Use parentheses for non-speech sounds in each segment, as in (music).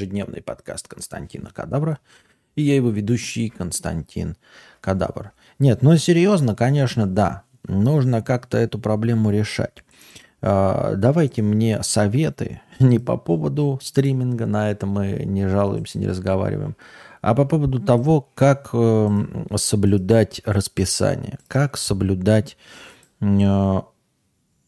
ежедневный подкаст Константина Кадавра. И я его ведущий Константин Кадавр. Нет, ну серьезно, конечно, да. Нужно как-то эту проблему решать. А, давайте мне советы (laughs) не по поводу стриминга, на это мы не жалуемся, не разговариваем, а по поводу того, как эм, соблюдать расписание, как соблюдать э,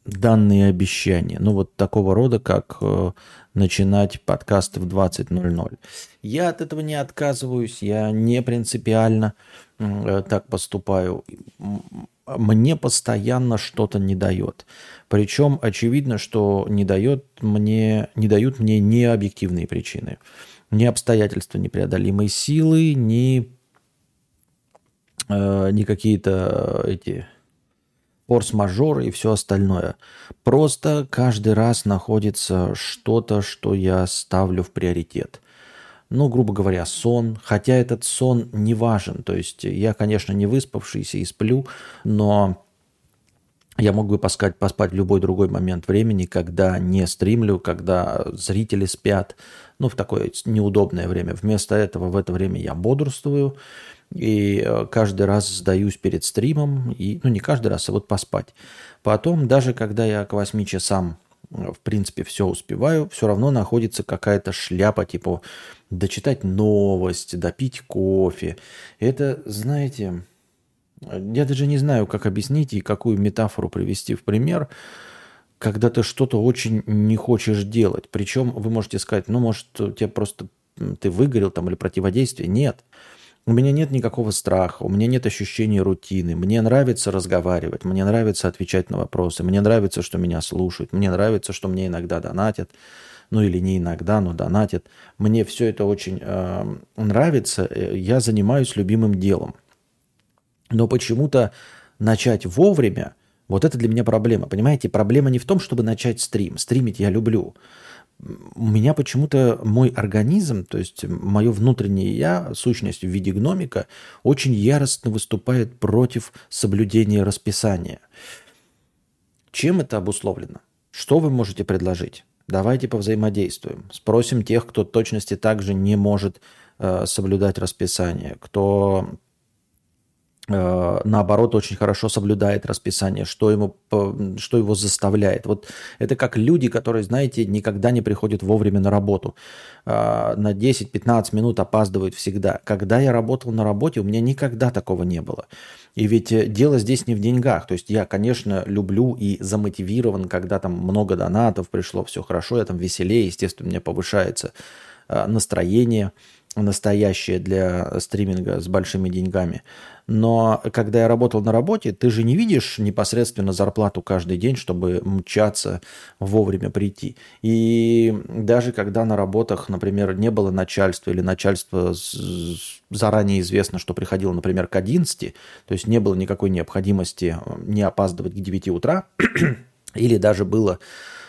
данные обещания. Ну, вот такого рода, как э, начинать подкасты в 20.00. Я от этого не отказываюсь, я не принципиально э, так поступаю. Мне постоянно что-то не дает. Причем очевидно, что не, дает мне, не дают мне не объективные причины. Ни обстоятельства непреодолимой силы, ни, э, ни какие-то эти форс-мажоры и все остальное. Просто каждый раз находится что-то, что я ставлю в приоритет. Ну, грубо говоря, сон. Хотя этот сон не важен. То есть я, конечно, не выспавшийся и сплю, но я мог бы поспать, поспать в любой другой момент времени, когда не стримлю, когда зрители спят, ну, в такое неудобное время. Вместо этого в это время я бодрствую, и э, каждый раз сдаюсь перед стримом, и, ну не каждый раз, а вот поспать. Потом, даже когда я к 8 часам, э, в принципе, все успеваю, все равно находится какая-то шляпа, типа дочитать новость, допить кофе. Это, знаете, я даже не знаю, как объяснить и какую метафору привести в пример, когда ты что-то очень не хочешь делать. Причем вы можете сказать, ну, может, тебе просто ты выгорел там или противодействие. Нет. Нет у меня нет никакого страха, у меня нет ощущения рутины. Мне нравится разговаривать, мне нравится отвечать на вопросы, мне нравится, что меня слушают, мне нравится, что мне иногда донатят, ну или не иногда, но донатят. Мне все это очень э, нравится, я занимаюсь любимым делом. Но почему-то начать вовремя, вот это для меня проблема. Понимаете, проблема не в том, чтобы начать стрим. Стримить я люблю у меня почему-то мой организм, то есть мое внутреннее я, сущность в виде гномика, очень яростно выступает против соблюдения расписания. Чем это обусловлено? Что вы можете предложить? Давайте повзаимодействуем. Спросим тех, кто точности также не может э, соблюдать расписание, кто наоборот, очень хорошо соблюдает расписание, что, ему, что его заставляет. Вот это как люди, которые, знаете, никогда не приходят вовремя на работу. Э, на 10-15 минут опаздывают всегда. Когда я работал на работе, у меня никогда такого не было. И ведь э, дело здесь не в деньгах. То есть я, конечно, люблю и замотивирован, когда там много донатов пришло, все хорошо, я там веселее, естественно, у меня повышается настроение настоящее для стриминга с большими деньгами. Но когда я работал на работе, ты же не видишь непосредственно зарплату каждый день, чтобы мчаться вовремя прийти. И даже когда на работах, например, не было начальства или начальство заранее известно, что приходило, например, к 11, то есть не было никакой необходимости не опаздывать к 9 утра, (clears throat) или даже было э,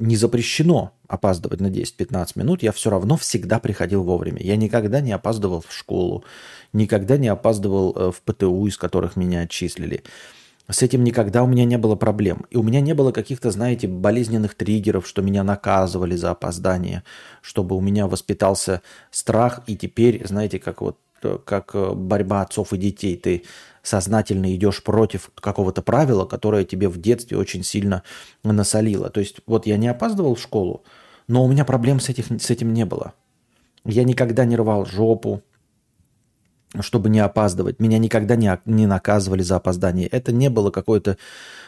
не запрещено опаздывать на 10-15 минут, я все равно всегда приходил вовремя. Я никогда не опаздывал в школу, никогда не опаздывал э, в ПТУ, из которых меня отчислили. С этим никогда у меня не было проблем. И у меня не было каких-то, знаете, болезненных триггеров, что меня наказывали за опоздание, чтобы у меня воспитался страх, и теперь, знаете, как вот э, как э, борьба отцов и детей. Ты сознательно идешь против какого-то правила, которое тебе в детстве очень сильно насолило. То есть вот я не опаздывал в школу, но у меня проблем с, этих, с этим не было. Я никогда не рвал жопу, чтобы не опаздывать. Меня никогда не, не наказывали за опоздание. Это не было какое-то...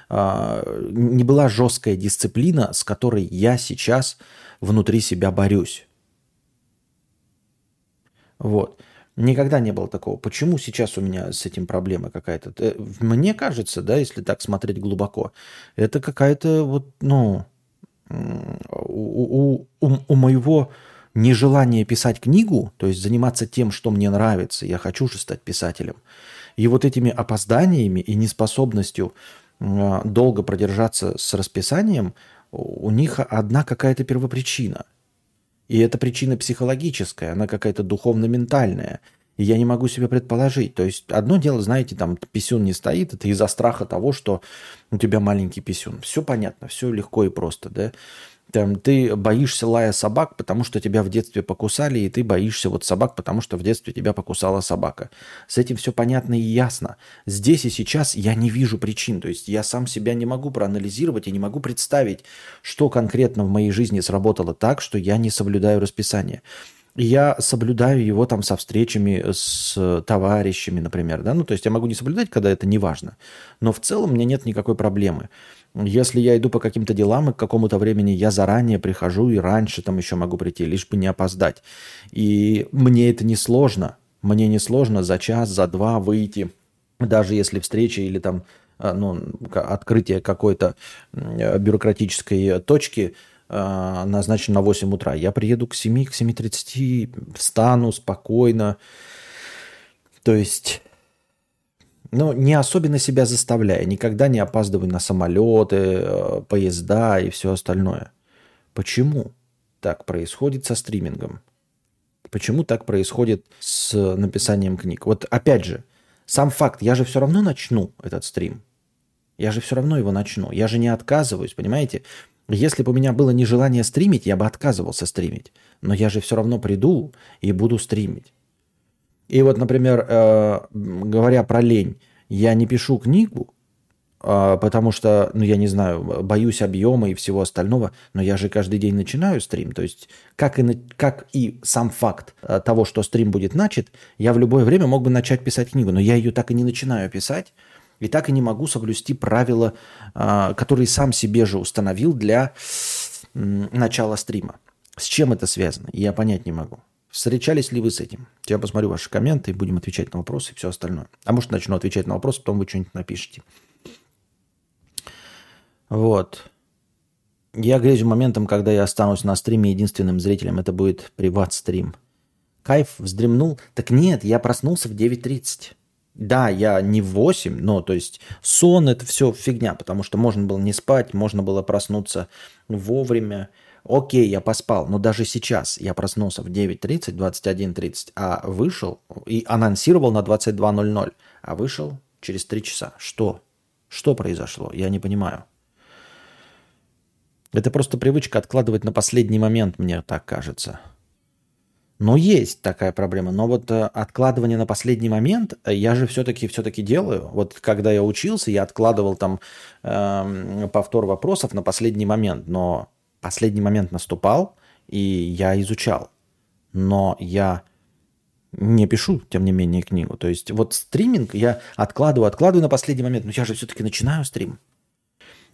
Э, не была жесткая дисциплина, с которой я сейчас внутри себя борюсь. Вот. Никогда не было такого. Почему сейчас у меня с этим проблема какая-то? Э, мне кажется, да, если так смотреть глубоко, это какая-то вот, ну, у, у, у моего нежелание писать книгу, то есть заниматься тем, что мне нравится, я хочу же стать писателем, и вот этими опозданиями и неспособностью долго продержаться с расписанием, у них одна какая-то первопричина. И эта причина психологическая, она какая-то духовно-ментальная. И я не могу себе предположить. То есть одно дело, знаете, там писюн не стоит, это из-за страха того, что у тебя маленький писюн. Все понятно, все легко и просто, да. Там, ты боишься лая собак, потому что тебя в детстве покусали, и ты боишься вот собак, потому что в детстве тебя покусала собака. С этим все понятно и ясно. Здесь и сейчас я не вижу причин. То есть я сам себя не могу проанализировать и не могу представить, что конкретно в моей жизни сработало так, что я не соблюдаю расписание. Я соблюдаю его там со встречами с товарищами, например. Да? Ну, то есть я могу не соблюдать, когда это не важно. Но в целом у меня нет никакой проблемы. Если я иду по каким-то делам, и к какому-то времени я заранее прихожу и раньше там еще могу прийти, лишь бы не опоздать. И мне это не сложно. Мне не сложно за час, за два выйти, даже если встреча или там а, ну, открытие какой-то бюрократической точки а, назначено на 8 утра. Я приеду к 7, к 7.30, встану спокойно. То есть но не особенно себя заставляя. Никогда не опаздывай на самолеты, э, поезда и все остальное. Почему так происходит со стримингом? Почему так происходит с написанием книг? Вот опять же, сам факт, я же все равно начну этот стрим. Я же все равно его начну. Я же не отказываюсь, понимаете? Если бы у меня было нежелание стримить, я бы отказывался стримить. Но я же все равно приду и буду стримить. И вот, например, э, говоря про лень, я не пишу книгу, э, потому что, ну, я не знаю, боюсь объема и всего остального, но я же каждый день начинаю стрим. То есть, как и, как и сам факт э, того, что стрим будет начат, я в любое время мог бы начать писать книгу, но я ее так и не начинаю писать, и так и не могу соблюсти правила, э, которые сам себе же установил для начала стрима. С чем это связано, я понять не могу. Встречались ли вы с этим? Я посмотрю ваши комменты, будем отвечать на вопросы и все остальное. А может, начну отвечать на вопросы, потом вы что-нибудь напишите. Вот. Я грезю моментом, когда я останусь на стриме единственным зрителем. Это будет приват-стрим. Кайф, вздремнул. Так нет, я проснулся в 9.30. Да, я не в 8, но то есть сон это все фигня, потому что можно было не спать, можно было проснуться вовремя. Окей, я поспал, но даже сейчас я проснулся в 9.30, 21.30, а вышел и анонсировал на 22.00, а вышел через 3 часа. Что? Что произошло? Я не понимаю. Это просто привычка откладывать на последний момент, мне так кажется. Но есть такая проблема. Но вот э, откладывание на последний момент э, я же все-таки все-таки делаю. Вот когда я учился, я откладывал там э, повтор вопросов на последний момент. Но последний момент наступал, и я изучал. Но я не пишу, тем не менее, книгу. То есть вот стриминг я откладываю, откладываю на последний момент, но я же все-таки начинаю стрим.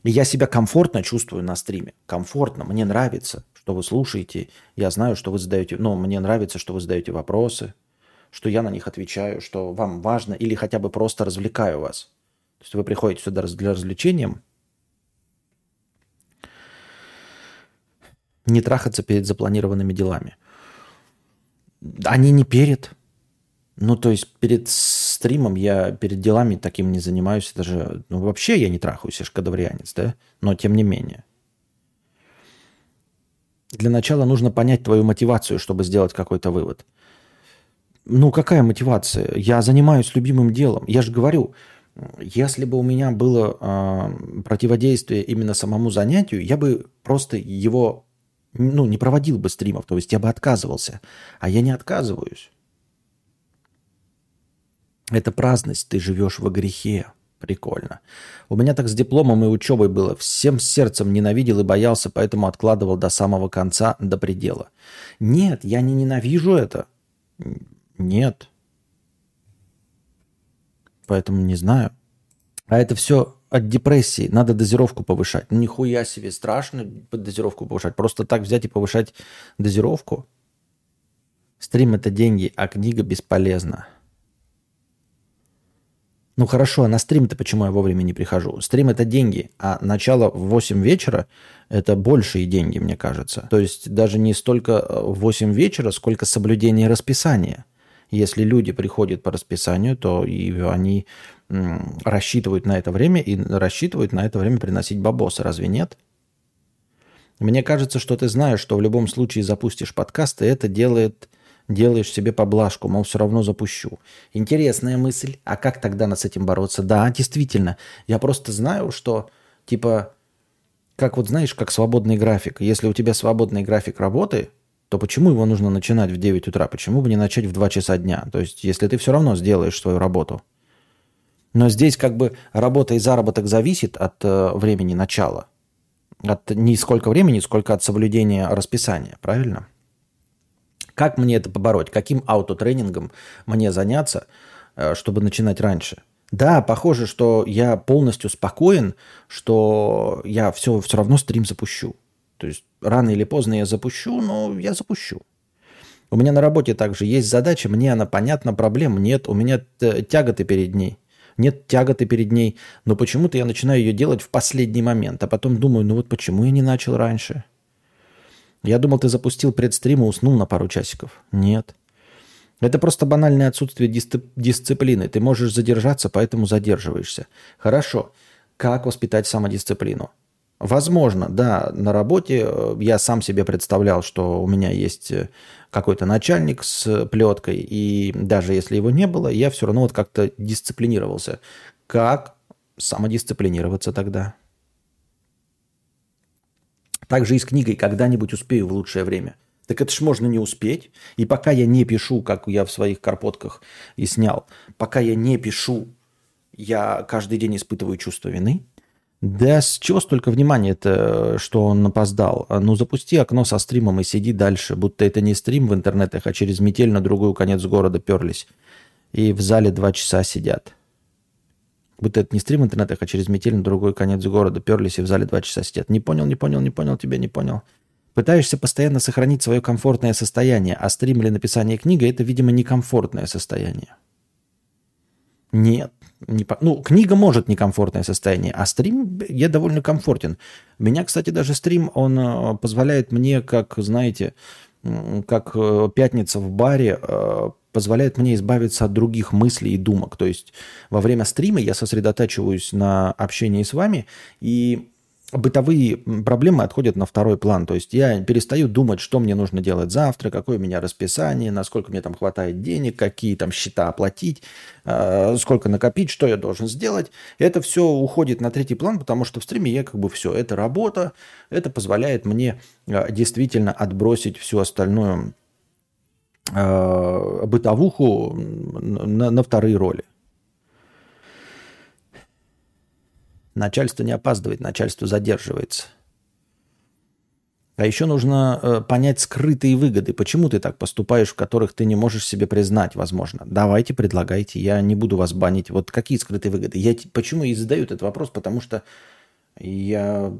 И я себя комфортно чувствую на стриме. Комфортно, мне нравится, что вы слушаете. Я знаю, что вы задаете, ну, мне нравится, что вы задаете вопросы, что я на них отвечаю, что вам важно, или хотя бы просто развлекаю вас. То есть вы приходите сюда для развлечения, не трахаться перед запланированными делами. Они не перед. Ну, то есть перед стримом я перед делами таким не занимаюсь. Даже, ну, вообще я не трахаюсь, я же кадаврианец, да? Но тем не менее. Для начала нужно понять твою мотивацию, чтобы сделать какой-то вывод. Ну, какая мотивация? Я занимаюсь любимым делом. Я же говорю, если бы у меня было э, противодействие именно самому занятию, я бы просто его ну, не проводил бы стримов, то есть я бы отказывался. А я не отказываюсь. Это праздность, ты живешь во грехе. Прикольно. У меня так с дипломом и учебой было. Всем сердцем ненавидел и боялся, поэтому откладывал до самого конца, до предела. Нет, я не ненавижу это. Нет. Поэтому не знаю. А это все от депрессии. Надо дозировку повышать. Ну, нихуя себе страшно дозировку повышать. Просто так взять и повышать дозировку. Стрим – это деньги, а книга бесполезна. Ну хорошо, а на стрим-то почему я вовремя не прихожу? Стрим – это деньги, а начало в 8 вечера – это большие деньги, мне кажется. То есть даже не столько в 8 вечера, сколько соблюдение расписания. Если люди приходят по расписанию, то и они рассчитывают на это время и рассчитывают на это время приносить бабосы. Разве нет? Мне кажется, что ты знаешь, что в любом случае запустишь подкаст, и это делает, делаешь себе поблажку, мол, все равно запущу. Интересная мысль. А как тогда с этим бороться? Да, действительно. Я просто знаю, что, типа, как вот знаешь, как свободный график. Если у тебя свободный график работы, то почему его нужно начинать в 9 утра? Почему бы не начать в 2 часа дня? То есть, если ты все равно сделаешь свою работу. Но здесь как бы работа и заработок зависит от э, времени начала. От не сколько времени, сколько от соблюдения расписания, правильно? Как мне это побороть? Каким аутотренингом мне заняться, э, чтобы начинать раньше? Да, похоже, что я полностью спокоен, что я все, все равно стрим запущу. То есть рано или поздно я запущу, но я запущу. У меня на работе также есть задача, мне она понятна, проблем нет, у меня тяготы перед ней. Нет тяготы перед ней, но почему-то я начинаю ее делать в последний момент, а потом думаю, ну вот почему я не начал раньше? Я думал, ты запустил предстрим и уснул на пару часиков. Нет. Это просто банальное отсутствие дисциплины. Ты можешь задержаться, поэтому задерживаешься. Хорошо. Как воспитать самодисциплину? Возможно, да, на работе э, я сам себе представлял, что у меня есть э, какой-то начальник с плеткой, и даже если его не было, я все равно вот как-то дисциплинировался. Как самодисциплинироваться тогда? Также и с книгой «Когда-нибудь успею в лучшее время». Так это ж можно не успеть. И пока я не пишу, как я в своих карпотках и снял, пока я не пишу, я каждый день испытываю чувство вины – да с чего столько внимания это, что он опоздал? А, ну, запусти окно со стримом и сиди дальше, будто это не стрим в интернетах, а через метель на другую конец города перлись. И в зале два часа сидят. Будто это не стрим в интернетах, а через метель на другой конец города перлись и в зале два часа сидят. Не понял, не понял, не понял, тебя не понял. Пытаешься постоянно сохранить свое комфортное состояние, а стрим или написание книги – это, видимо, некомфортное состояние. Нет. Не по... Ну, книга может некомфортное состояние, а стрим я довольно комфортен. Меня, кстати, даже стрим, он э, позволяет мне, как, знаете, как э, пятница в баре, э, позволяет мне избавиться от других мыслей и думок. То есть во время стрима я сосредотачиваюсь на общении с вами, и бытовые проблемы отходят на второй план. То есть я перестаю думать, что мне нужно делать завтра, какое у меня расписание, насколько мне там хватает денег, какие там счета оплатить, э, сколько накопить, что я должен сделать. Это все уходит на третий план, потому что в стриме я как бы все. Это работа, это позволяет мне э, действительно отбросить всю остальную э, бытовуху на, на вторые роли. Начальство не опаздывает, начальство задерживается. А еще нужно э, понять скрытые выгоды. Почему ты так поступаешь, в которых ты не можешь себе признать, возможно. Давайте, предлагайте. Я не буду вас банить. Вот какие скрытые выгоды? Я почему и задаю этот вопрос? Потому что я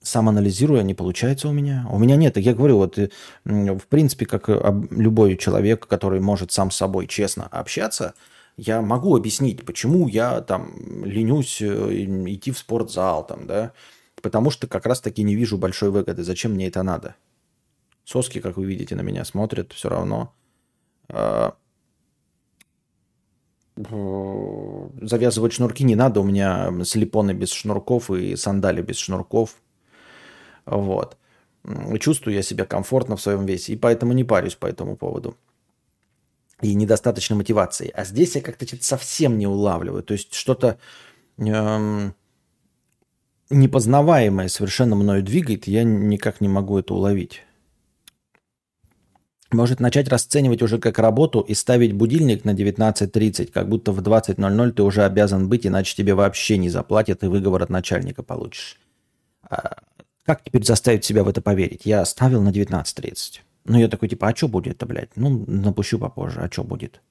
сам анализирую, а не получается у меня. У меня нет. Я говорю, вот э, в принципе, как любой человек, который может сам с собой честно общаться – я могу объяснить, почему я там ленюсь э, идти в спортзал, там, да, потому что как раз-таки не вижу большой выгоды. Зачем мне это надо? Соски, как вы видите, на меня смотрят все равно. А, завязывать шнурки не надо, у меня слепоны без шнурков и сандали без шнурков. Вот. Чувствую я себя комфортно в своем весе, и поэтому не парюсь по этому поводу и недостаточно мотивации. А здесь я как-то что-то совсем не улавливаю. То есть что-то эм, непознаваемое совершенно мною двигает, и я никак не могу это уловить. Может начать расценивать уже как работу и ставить будильник на 19.30, как будто в 20.00 ты уже обязан быть, иначе тебе вообще не заплатят и выговор от начальника получишь. А как теперь заставить себя в это поверить? Я ставил на 19.30. Ну, я такой, типа, а что будет-то, блядь? Ну, напущу попозже, а что будет?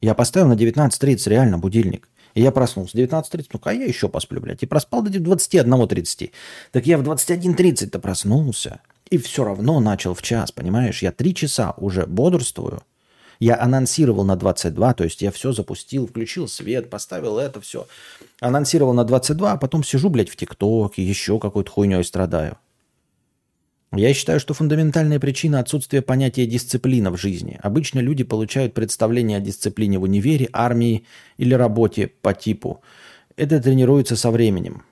Я поставил на 19.30 реально будильник. И я проснулся. 19.30, ну-ка, а я еще посплю, блядь. И проспал до 21.30. Так я в 21.30-то проснулся. И все равно начал в час, понимаешь? Я три часа уже бодрствую. Я анонсировал на 22, то есть я все запустил, включил свет, поставил это все. Анонсировал на 22, а потом сижу, блядь, в ТикТоке, еще какой-то хуйней страдаю. Я считаю, что фундаментальная причина отсутствия понятия дисциплина в жизни. Обычно люди получают представление о дисциплине в универе, армии или работе по типу. Это тренируется со временем.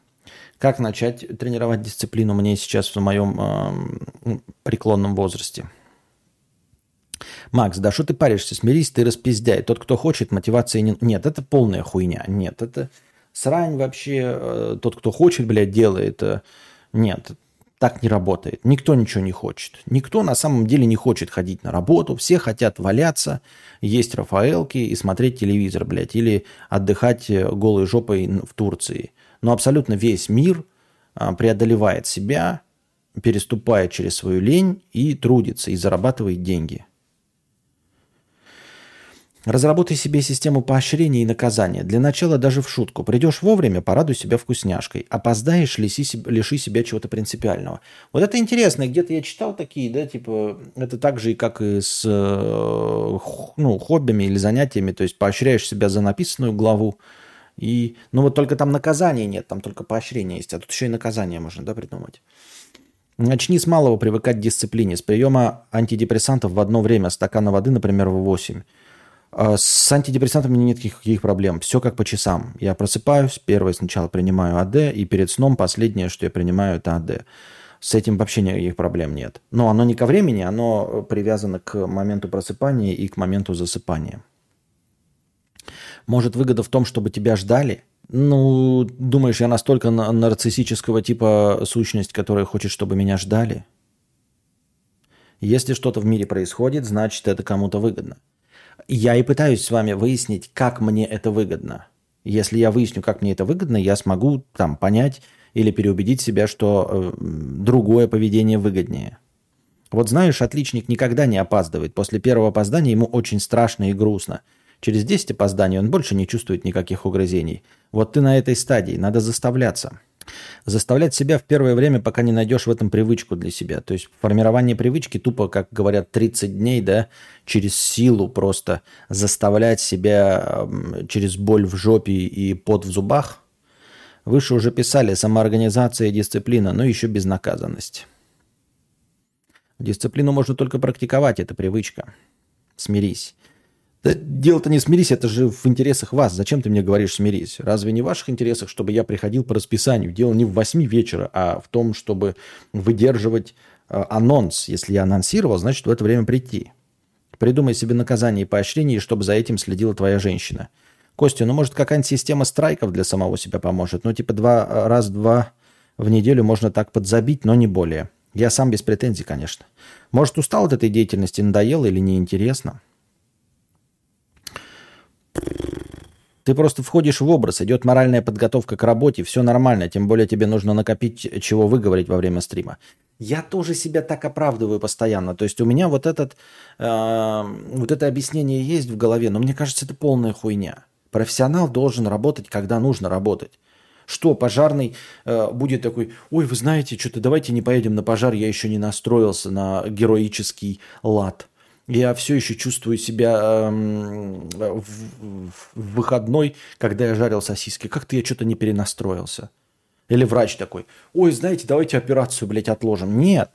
Как начать тренировать дисциплину мне сейчас в моем э, преклонном возрасте? Макс, да что ты паришься? Смирись, ты распиздяй. Тот, кто хочет, мотивации не... Нет, это полная хуйня. Нет, это срань вообще. Э, тот, кто хочет, блядь, делает. Э, Нет, так не работает. Никто ничего не хочет. Никто на самом деле не хочет ходить на работу. Все хотят валяться, есть Рафаэлки и смотреть телевизор, блядь, или отдыхать э, голой жопой в Турции. Но абсолютно весь мир а, преодолевает себя, переступая через свою лень и трудится, и зарабатывает деньги. Разработай себе систему поощрения и наказания. Для начала даже в шутку. Придешь вовремя, порадуй себя вкусняшкой. Опоздаешь, лиши, лиши себя чего-то принципиального. Вот это интересно. Где-то я читал такие, да, типа, это так же, как и с э, ну, хоббими или занятиями. То есть поощряешь себя за написанную главу. И, ну вот только там наказания нет, там только поощрение есть. А тут еще и наказание можно, да, придумать. Начни с малого привыкать к дисциплине. С приема антидепрессантов в одно время стакана воды, например, в 8. А с антидепрессантами нет никаких проблем. Все как по часам. Я просыпаюсь, первое сначала принимаю АД, и перед сном последнее, что я принимаю, это АД. С этим вообще никаких проблем нет. Но оно не ко времени, оно привязано к моменту просыпания и к моменту засыпания. Может, выгода в том, чтобы тебя ждали? Ну, думаешь, я настолько нарциссического типа сущность, которая хочет, чтобы меня ждали? Если что-то в мире происходит, значит, это кому-то выгодно. Я и пытаюсь с вами выяснить, как мне это выгодно. Если я выясню, как мне это выгодно, я смогу там понять или переубедить себя, что э, другое поведение выгоднее. Вот знаешь, отличник никогда не опаздывает. После первого опоздания ему очень страшно и грустно. Через 10 опозданий он больше не чувствует никаких угрызений. Вот ты на этой стадии, надо заставляться. Заставлять себя в первое время, пока не найдешь в этом привычку для себя. То есть формирование привычки тупо, как говорят, 30 дней, да, через силу просто заставлять себя через боль в жопе и пот в зубах. Выше уже писали самоорганизация и дисциплина, но еще безнаказанность. Дисциплину можно только практиковать, это привычка. Смирись. Да дело-то не смирись, это же в интересах вас. Зачем ты мне говоришь смирись? Разве не в ваших интересах, чтобы я приходил по расписанию? Дело не в 8 вечера, а в том, чтобы выдерживать э, анонс. Если я анонсировал, значит в это время прийти. Придумай себе наказание и поощрение, чтобы за этим следила твоя женщина. Костя, ну может какая-нибудь система страйков для самого себя поможет? Ну типа два, э, раз-два в неделю можно так подзабить, но не более. Я сам без претензий, конечно. Может устал от этой деятельности, надоело или неинтересно? Ты просто входишь в образ, идет моральная подготовка к работе, все нормально, тем более тебе нужно накопить, чего выговорить во время стрима. Я тоже себя так оправдываю постоянно. То есть у меня вот, этот, э, вот это объяснение есть в голове, но мне кажется, это полная хуйня. Профессионал должен работать, когда нужно работать. Что, пожарный э, будет такой, ой, вы знаете, что-то давайте не поедем на пожар, я еще не настроился на героический лад. Я все еще чувствую себя эм, в, в выходной, когда я жарил сосиски. Как-то я что-то не перенастроился. Или врач такой, ой, знаете, давайте операцию, блядь, отложим. Нет.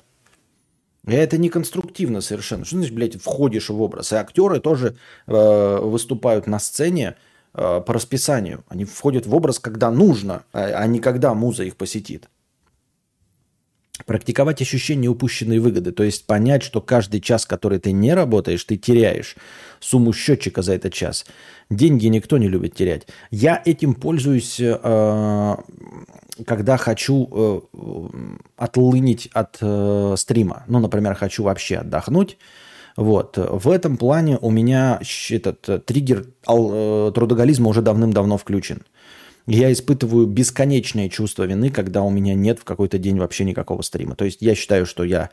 Это не конструктивно совершенно. Что значит, блядь, входишь в образ? И актеры тоже э, выступают на сцене э, по расписанию. Они входят в образ, когда нужно, а, а не когда муза их посетит. Практиковать ощущение упущенной выгоды, то есть понять, что каждый час, который ты не работаешь, ты теряешь сумму счетчика за этот час. Деньги никто не любит терять. Я этим пользуюсь, э, когда хочу э, отлынить от э, стрима. Ну, например, хочу вообще отдохнуть. Вот. В этом плане у меня этот триггер трудоголизма уже давным-давно включен. Я испытываю бесконечное чувство вины, когда у меня нет в какой-то день вообще никакого стрима. То есть я считаю, что я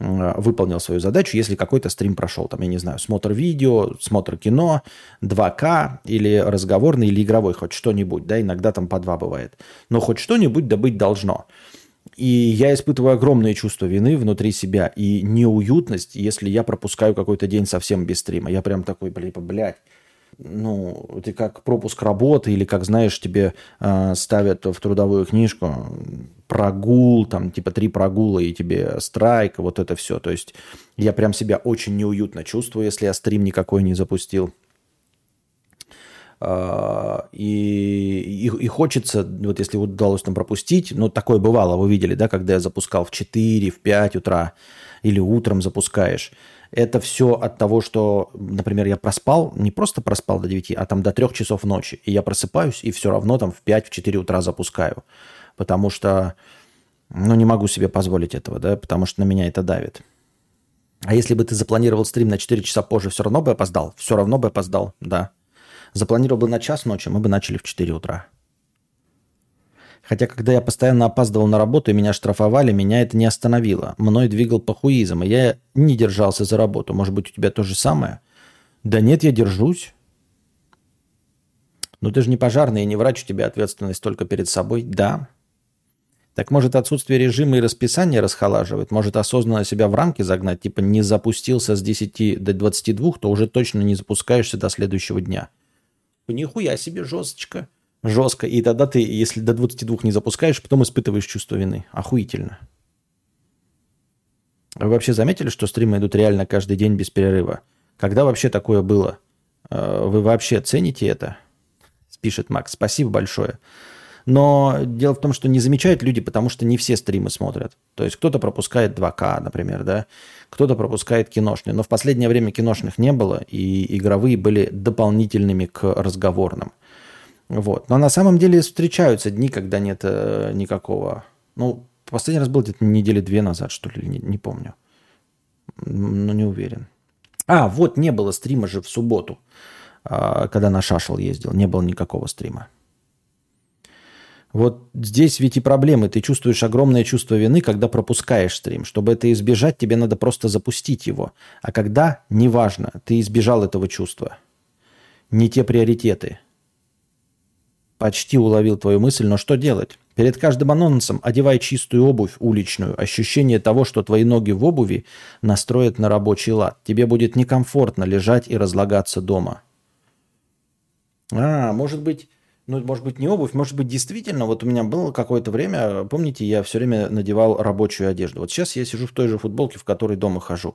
выполнил свою задачу, если какой-то стрим прошел. Там, я не знаю, смотр видео, смотр кино, 2К или разговорный, или игровой, хоть что-нибудь. Да, иногда там по два бывает. Но хоть что-нибудь добыть должно. И я испытываю огромное чувство вины внутри себя и неуютность, если я пропускаю какой-то день совсем без стрима. Я прям такой, блин, блядь, ну, ты как пропуск работы или как, знаешь, тебе э, ставят в трудовую книжку прогул, там, типа три прогула и тебе страйк, вот это все. То есть я прям себя очень неуютно чувствую, если я стрим никакой не запустил. Uh, и, и, и хочется, вот если удалось там пропустить, ну, такое бывало, вы видели, да, когда я запускал в 4, в 5 утра или утром запускаешь, это все от того, что, например, я проспал, не просто проспал до 9, а там до 3 часов ночи. И я просыпаюсь, и все равно там в 5-4 утра запускаю. Потому что Но не могу себе позволить этого, да, потому что на меня это давит. А если бы ты запланировал стрим на 4 часа позже, все равно бы опоздал? Все равно бы опоздал, да. Запланировал бы на час ночи, мы бы начали в 4 утра. Хотя, когда я постоянно опаздывал на работу и меня штрафовали, меня это не остановило. Мной двигал похуизм, и я не держался за работу. Может быть, у тебя то же самое? Да нет, я держусь. Но ты же не пожарный и не врач, у тебя ответственность только перед собой. Да, так может отсутствие режима и расписания расхолаживает? Может осознанно себя в рамки загнать? Типа не запустился с 10 до 22, то уже точно не запускаешься до следующего дня. Нихуя себе жесточко. Жестко. И тогда ты, если до 22 не запускаешь, потом испытываешь чувство вины. Охуительно. Вы вообще заметили, что стримы идут реально каждый день без перерыва? Когда вообще такое было? Э, вы вообще цените это? Пишет Макс. Спасибо большое. Но дело в том, что не замечают люди, потому что не все стримы смотрят. То есть кто-то пропускает 2К, например, да, кто-то пропускает киношные. Но в последнее время киношных не было, и игровые были дополнительными к разговорным. Вот. Но на самом деле встречаются дни, когда нет э, никакого... Ну, последний раз был где-то недели две назад, что ли, не, не помню. Ну, не уверен. А, вот не было стрима же в субботу, а, когда на Шашел ездил. Не было никакого стрима. Вот здесь ведь и проблемы. Ты чувствуешь огромное чувство вины, когда пропускаешь стрим. Чтобы это избежать, тебе надо просто запустить его. А когда, неважно, ты избежал этого чувства. Не те приоритеты. Почти уловил твою мысль, но что делать? Перед каждым анонсом одевай чистую обувь уличную. Ощущение того, что твои ноги в обуви настроят на рабочий лад. Тебе будет некомфортно лежать и разлагаться дома. А, может быть, ну, может быть, не обувь, может быть, действительно, вот у меня было какое-то время, помните, я все время надевал рабочую одежду. Вот сейчас я сижу в той же футболке, в которой дома хожу.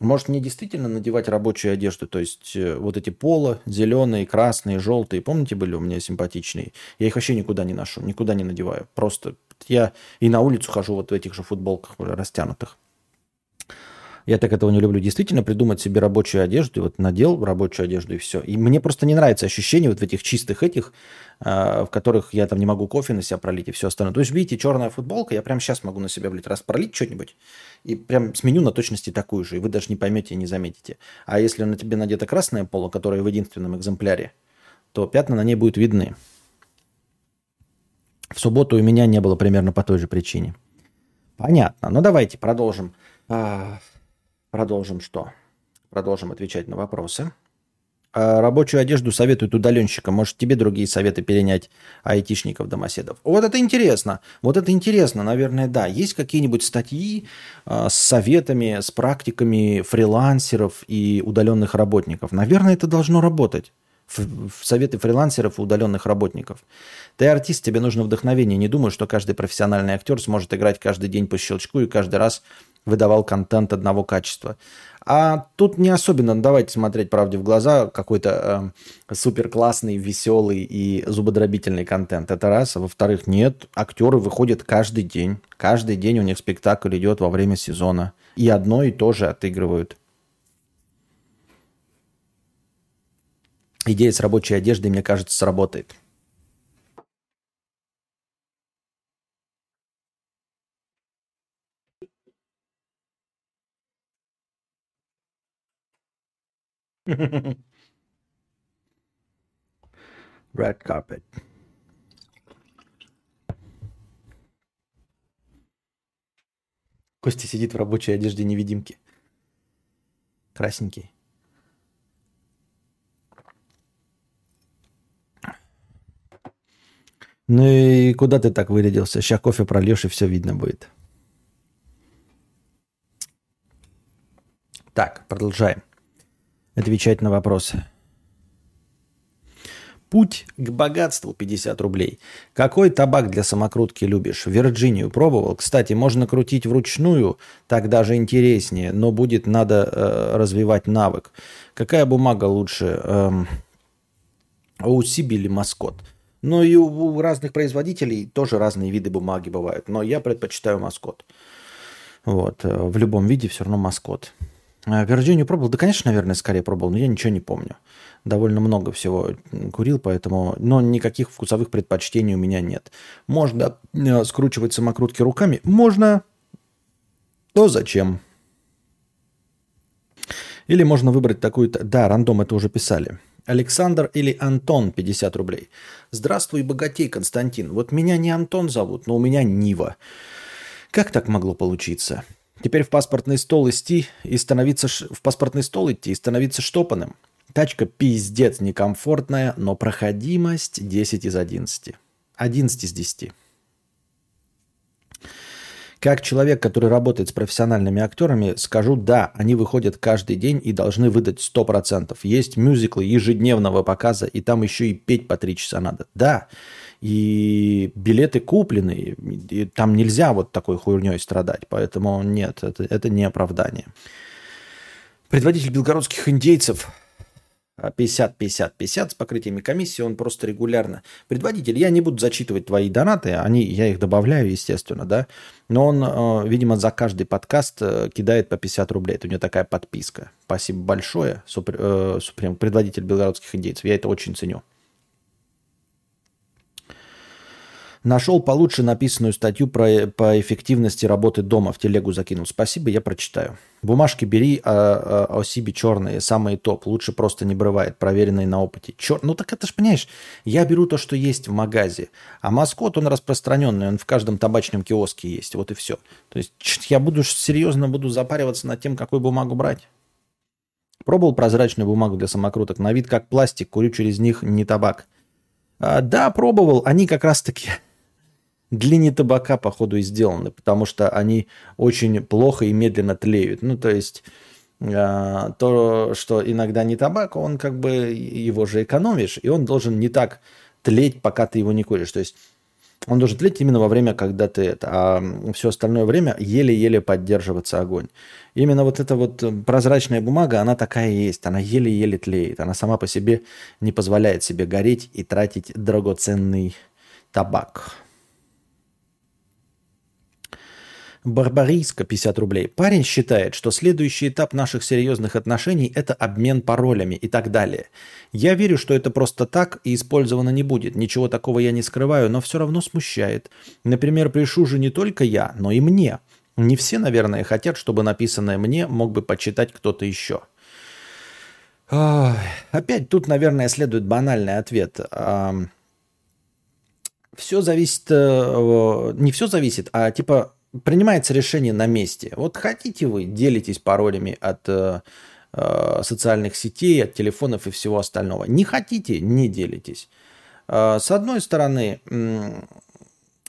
Может, мне действительно надевать рабочую одежду, то есть э, вот эти поло, зеленые, красные, желтые, помните, были у меня симпатичные? Я их вообще никуда не ношу, никуда не надеваю. Просто я и на улицу хожу вот в этих же футболках растянутых. Я так этого не люблю. Действительно придумать себе рабочую одежду, вот надел рабочую одежду и все. И мне просто не нравится ощущение вот в этих чистых этих, э, в которых я там не могу кофе на себя пролить и все остальное. То есть, видите, черная футболка, я прямо сейчас могу на себя, блядь, раз пролить что-нибудь и прям сменю на точности такую же, и вы даже не поймете и не заметите. А если на тебе надета красное поло, которое в единственном экземпляре, то пятна на ней будут видны. В субботу у меня не было примерно по той же причине. Понятно. Ну давайте продолжим. А, Продолжим что? Продолжим отвечать на вопросы. А рабочую одежду советуют удаленщикам. Может, тебе другие советы перенять айтишников, домоседов. Вот это интересно. Вот это интересно, наверное, да. Есть какие-нибудь статьи э, с советами, с практиками фрилансеров и удаленных работников? Наверное, это должно работать. В советы фрилансеров и удаленных работников. Ты артист, тебе нужно вдохновение. Не думаю, что каждый профессиональный актер сможет играть каждый день по щелчку и каждый раз выдавал контент одного качества. А тут не особенно, давайте смотреть правде в глаза, какой-то э, супер классный, веселый и зубодробительный контент. Это раз. А во-вторых, нет, актеры выходят каждый день. Каждый день у них спектакль идет во время сезона. И одно и то же отыгрывают. Идея с рабочей одеждой, мне кажется, сработает. (laughs) Red carpet. Костя сидит в рабочей одежде невидимки. Красненький. Ну и куда ты так вырядился? Сейчас кофе прольешь, и все видно будет. Так, продолжаем отвечать на вопросы. Путь к богатству 50 рублей. Какой табак для самокрутки любишь? Вирджинию пробовал? Кстати, можно крутить вручную, так даже интереснее, но будет надо э, развивать навык. Какая бумага лучше? Эм, OCB или Маскот? Ну и у, у разных производителей тоже разные виды бумаги бывают, но я предпочитаю Маскот. Вот, э, в любом виде все равно Маскот. А, Virginia пробовал? Да, конечно, наверное, скорее пробовал, но я ничего не помню. Довольно много всего курил, поэтому... Но никаких вкусовых предпочтений у меня нет. Можно э, скручивать самокрутки руками? Можно. То зачем? Или можно выбрать такую-то... Да, рандом это уже писали. Александр или Антон, 50 рублей. Здравствуй, богатей, Константин. Вот меня не Антон зовут, но у меня Нива. Как так могло получиться? Теперь в паспортный стол идти и становиться... В паспортный стол идти и становиться штопанным. Тачка пиздец некомфортная, но проходимость 10 из 11. 11 из 10. Как человек, который работает с профессиональными актерами, скажу, да, они выходят каждый день и должны выдать 100%. Есть мюзиклы ежедневного показа, и там еще и петь по 3 часа надо. Да, и билеты куплены, и там нельзя вот такой хуйней страдать. Поэтому нет, это, это не оправдание. Предводитель белгородских индейцев 50-50-50 с покрытиями комиссии, он просто регулярно. Предводитель, я не буду зачитывать твои донаты, они, я их добавляю, естественно, да, но он, э, видимо, за каждый подкаст э, кидает по 50 рублей. Это у него такая подписка. Спасибо большое, супер, э, супрем, предводитель белгородских индейцев. Я это очень ценю. Нашел получше написанную статью про, по эффективности работы дома. В телегу закинул. Спасибо, я прочитаю. Бумажки бери, а, а, а себе черные, самые топ. Лучше просто не бывает, проверенные на опыте. Чер... Ну так это ж, понимаешь, я беру то, что есть в магазе. А маскот, он распространенный, он в каждом табачном киоске есть. Вот и все. То есть я буду серьезно буду запариваться над тем, какую бумагу брать. Пробовал прозрачную бумагу для самокруток. На вид как пластик, курю через них не табак. А, да, пробовал. Они как длине табака, походу, и сделаны, потому что они очень плохо и медленно тлеют. Ну, то есть э, то, что иногда не табак, он как бы его же экономишь, и он должен не так тлеть, пока ты его не куришь. То есть он должен тлеть именно во время, когда ты это, а все остальное время еле-еле поддерживаться огонь. Именно вот эта вот прозрачная бумага, она такая есть, она еле-еле тлеет, она сама по себе не позволяет себе гореть и тратить драгоценный табак. Барбарийска 50 рублей. Парень считает, что следующий этап наших серьезных отношений – это обмен паролями и так далее. Я верю, что это просто так и использовано не будет. Ничего такого я не скрываю, но все равно смущает. Например, пишу же не только я, но и мне. Не все, наверное, хотят, чтобы написанное мне мог бы почитать кто-то еще. Опять тут, наверное, следует банальный ответ. Все зависит, э, не все зависит, а типа принимается решение на месте. Вот хотите вы, делитесь паролями от э, э, социальных сетей, от телефонов и всего остального. Не хотите, не делитесь. Э, с одной стороны, э,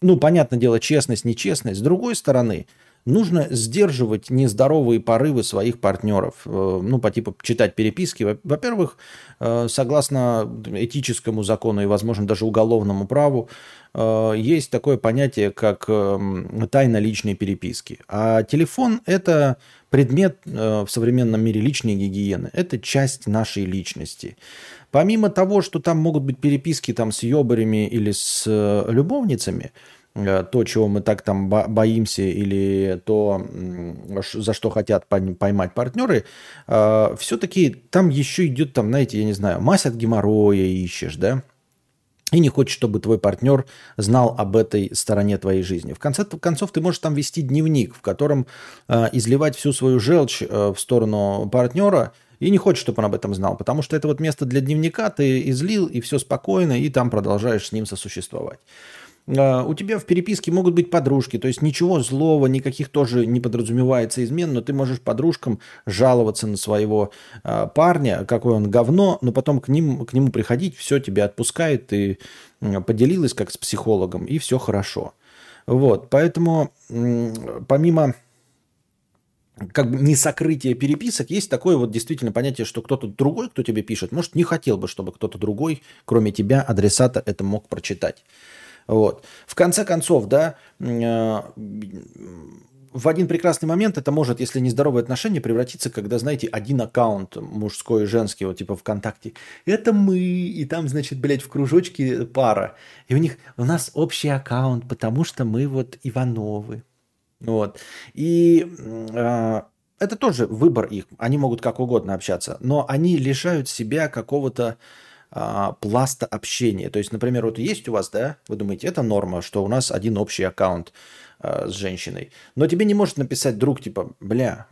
ну, понятное дело, честность, нечестность. С другой стороны, нужно сдерживать нездоровые порывы своих партнеров. Э, ну, по типу читать переписки. Во-первых, э, согласно этическому закону и, возможно, даже уголовному праву, Э, есть такое понятие, как эм, тайна личной переписки. А телефон – это предмет в современном мире личной гигиены. Это часть нашей личности. Помимо того, что там могут быть переписки там, с ёбарями или с любовницами, то, чего мы так там боимся, или то, за что хотят поймать партнеры, все-таки там еще идет, там, знаете, я не знаю, мазь от геморроя ищешь, да, и не хочешь, чтобы твой партнер знал об этой стороне твоей жизни. В конце концов, ты можешь там вести дневник, в котором э, изливать всю свою желчь э, в сторону партнера, и не хочешь, чтобы он об этом знал, потому что это вот место для дневника, ты излил, и все спокойно, и там продолжаешь с ним сосуществовать. А, у тебя в переписке могут быть подружки, то есть ничего злого, никаких тоже не подразумевается измен, но ты можешь подружкам жаловаться на своего а, парня, какой он говно, но потом к, ним, к нему приходить, все тебя отпускает, ты поделилась как с психологом, и все хорошо. Вот, поэтому помимо как бы не сокрытие переписок, есть такое вот действительно понятие, что кто-то другой, кто тебе пишет, может, не хотел бы, чтобы кто-то другой, кроме тебя, адресата, это мог прочитать. Вот. В конце концов, да, э, в один прекрасный момент это может, если нездоровые отношения, превратиться, когда, знаете, один аккаунт мужской и женский, вот типа ВКонтакте, это мы, и там, значит, блядь, в кружочке пара. И у них, у нас общий аккаунт, потому что мы вот Ивановы. Вот. И э, это тоже выбор их. Они могут как угодно общаться, но они лишают себя какого-то а, пласта общения. То есть, например, вот есть у вас, да, вы думаете, это норма, что у нас один общий аккаунт а, с женщиной. Но тебе не может написать друг, типа, бля,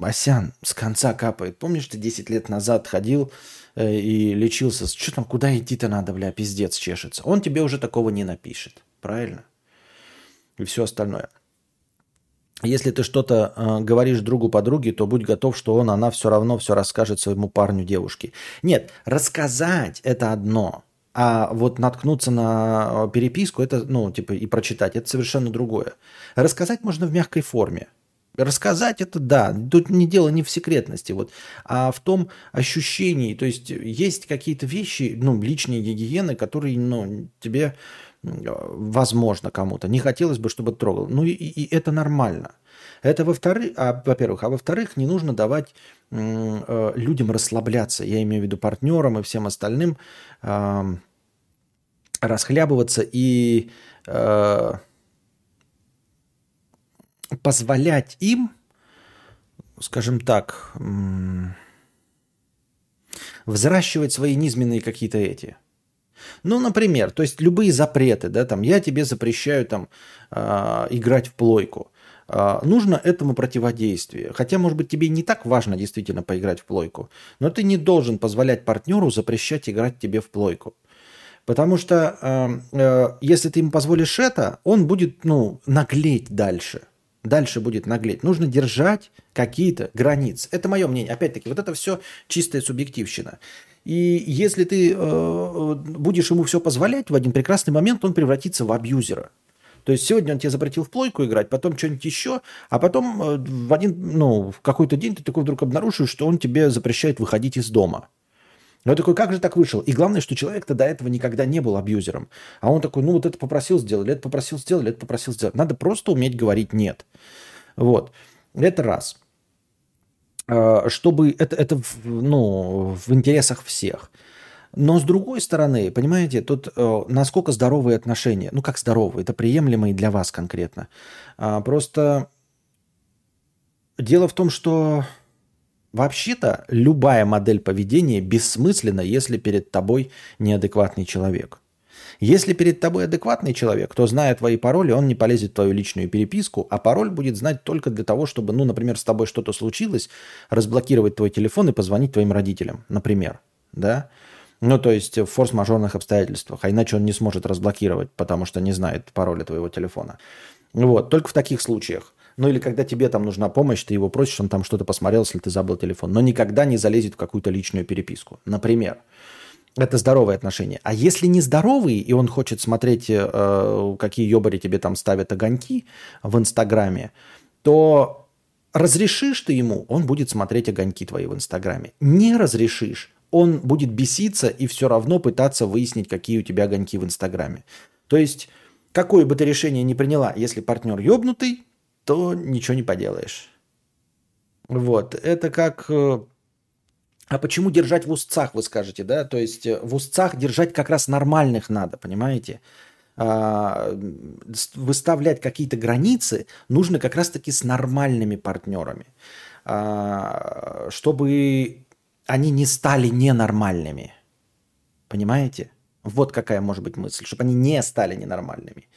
Асян, с конца капает. Помнишь, ты 10 лет назад ходил э, и лечился? Что там, куда идти-то надо, бля, пиздец чешется. Он тебе уже такого не напишет. Правильно? И все остальное. Если ты что-то э, говоришь другу подруге, то будь готов, что он, она все равно все расскажет своему парню, девушке. Нет, рассказать это одно, а вот наткнуться на переписку, это, ну, типа, и прочитать, это совершенно другое. Рассказать можно в мягкой форме. Рассказать это да, тут не дело не в секретности, вот, а в том ощущении, то есть есть какие-то вещи, ну, личные гигиены, которые, ну, тебе возможно, кому-то. Не хотелось бы, чтобы трогал. Ну и, и это нормально. Это во-вторых, а, во-первых, а во-вторых, не нужно давать э, людям расслабляться. Я имею в виду партнерам и всем остальным э, расхлябываться и э, позволять им, скажем так, э, взращивать свои низменные какие-то эти ну, например, то есть любые запреты, да, там, я тебе запрещаю там э, играть в плойку. Э, нужно этому противодействие. Хотя, может быть, тебе не так важно действительно поиграть в плойку, но ты не должен позволять партнеру запрещать играть тебе в плойку. Потому что э, э, если ты ему позволишь это, он будет, ну, наглеть дальше. Дальше будет наглеть. Нужно держать какие-то границы. Это мое мнение. Опять-таки, вот это все чистая субъективщина. И если ты э, будешь ему все позволять, в один прекрасный момент он превратится в абьюзера. То есть сегодня он тебе запретил в плойку играть, потом что-нибудь еще, а потом э, в один, ну, в какой-то день ты такой вдруг обнаружишь, что он тебе запрещает выходить из дома. Я такой, как же так вышел? И главное, что человек-то до этого никогда не был абьюзером. А он такой, ну вот это попросил сделать, это попросил сделать, это попросил сделать. Надо просто уметь говорить нет. Вот. Это раз. Э, чтобы это, это ну, в интересах всех. Но с другой стороны, понимаете, тут э, насколько здоровые отношения, ну как здоровые, это приемлемые для вас конкретно. А, просто дело в том, что вообще-то любая модель поведения бессмысленна, если перед тобой неадекватный человек. Если перед тобой адекватный человек, то, зная твои пароли, он не полезет в твою личную переписку, а пароль будет знать только для того, чтобы, ну, например, с тобой что-то случилось, разблокировать твой телефон и позвонить твоим родителям, например, да? Ну, то есть в форс-мажорных обстоятельствах, а иначе он не сможет разблокировать, потому что не знает пароля твоего телефона. Вот, только в таких случаях. Ну или когда тебе там нужна помощь, ты его просишь, он там что-то посмотрел, если ты забыл телефон. Но никогда не залезет в какую-то личную переписку. Например. Это здоровые отношения. А если не здоровые, и он хочет смотреть, э, какие ебари тебе там ставят огоньки в Инстаграме, то разрешишь ты ему, он будет смотреть огоньки твои в Инстаграме. Не разрешишь, он будет беситься и все равно пытаться выяснить, какие у тебя огоньки в Инстаграме. То есть, какое бы ты решение ни приняла, если партнер ебнутый, то ничего не поделаешь. Вот, это как э, а почему держать в устцах, вы скажете, да? То есть э, в устцах держать как раз нормальных надо, понимаете? А, выставлять какие-то границы нужно как раз-таки с нормальными партнерами, а, чтобы они не стали ненормальными. Понимаете? Вот какая может быть мысль, чтобы они не стали ненормальными.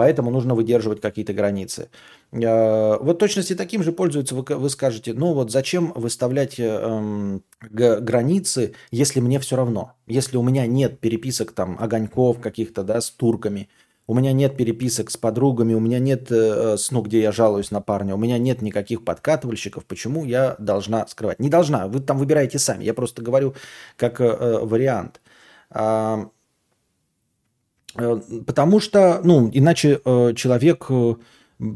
Поэтому нужно выдерживать какие-то границы. Э, вот точности таким же пользуются, вы, вы скажете, ну вот зачем выставлять эм, границы, если мне все равно? Если у меня нет переписок там огоньков каких-то, да, с турками, у меня нет переписок с подругами, у меня нет э, сну, где я жалуюсь на парня, у меня нет никаких подкатывальщиков, почему я должна скрывать? Не должна, вы там выбираете сами, я просто говорю как э, э вариант. Э, потому что, ну, иначе э, человек э,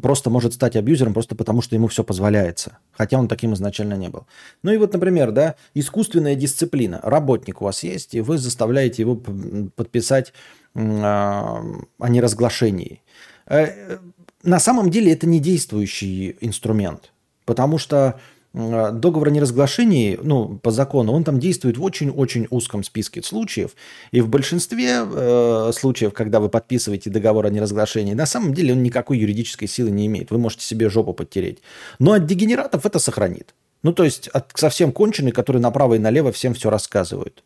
просто может стать абьюзером просто потому, что ему все позволяется. Хотя он таким изначально не был. Ну и вот, например, да, искусственная дисциплина. Работник у вас есть, и вы заставляете его подписать о неразглашении. На самом деле это не действующий инструмент. Потому что договор о неразглашении, ну, по закону, он там действует в очень-очень узком списке случаев. И в большинстве э, случаев, когда вы подписываете договор о неразглашении, на самом деле он никакой юридической силы не имеет. Вы можете себе жопу подтереть. Но от дегенератов это сохранит. Ну, то есть от совсем конченые, которые направо и налево всем все рассказывают.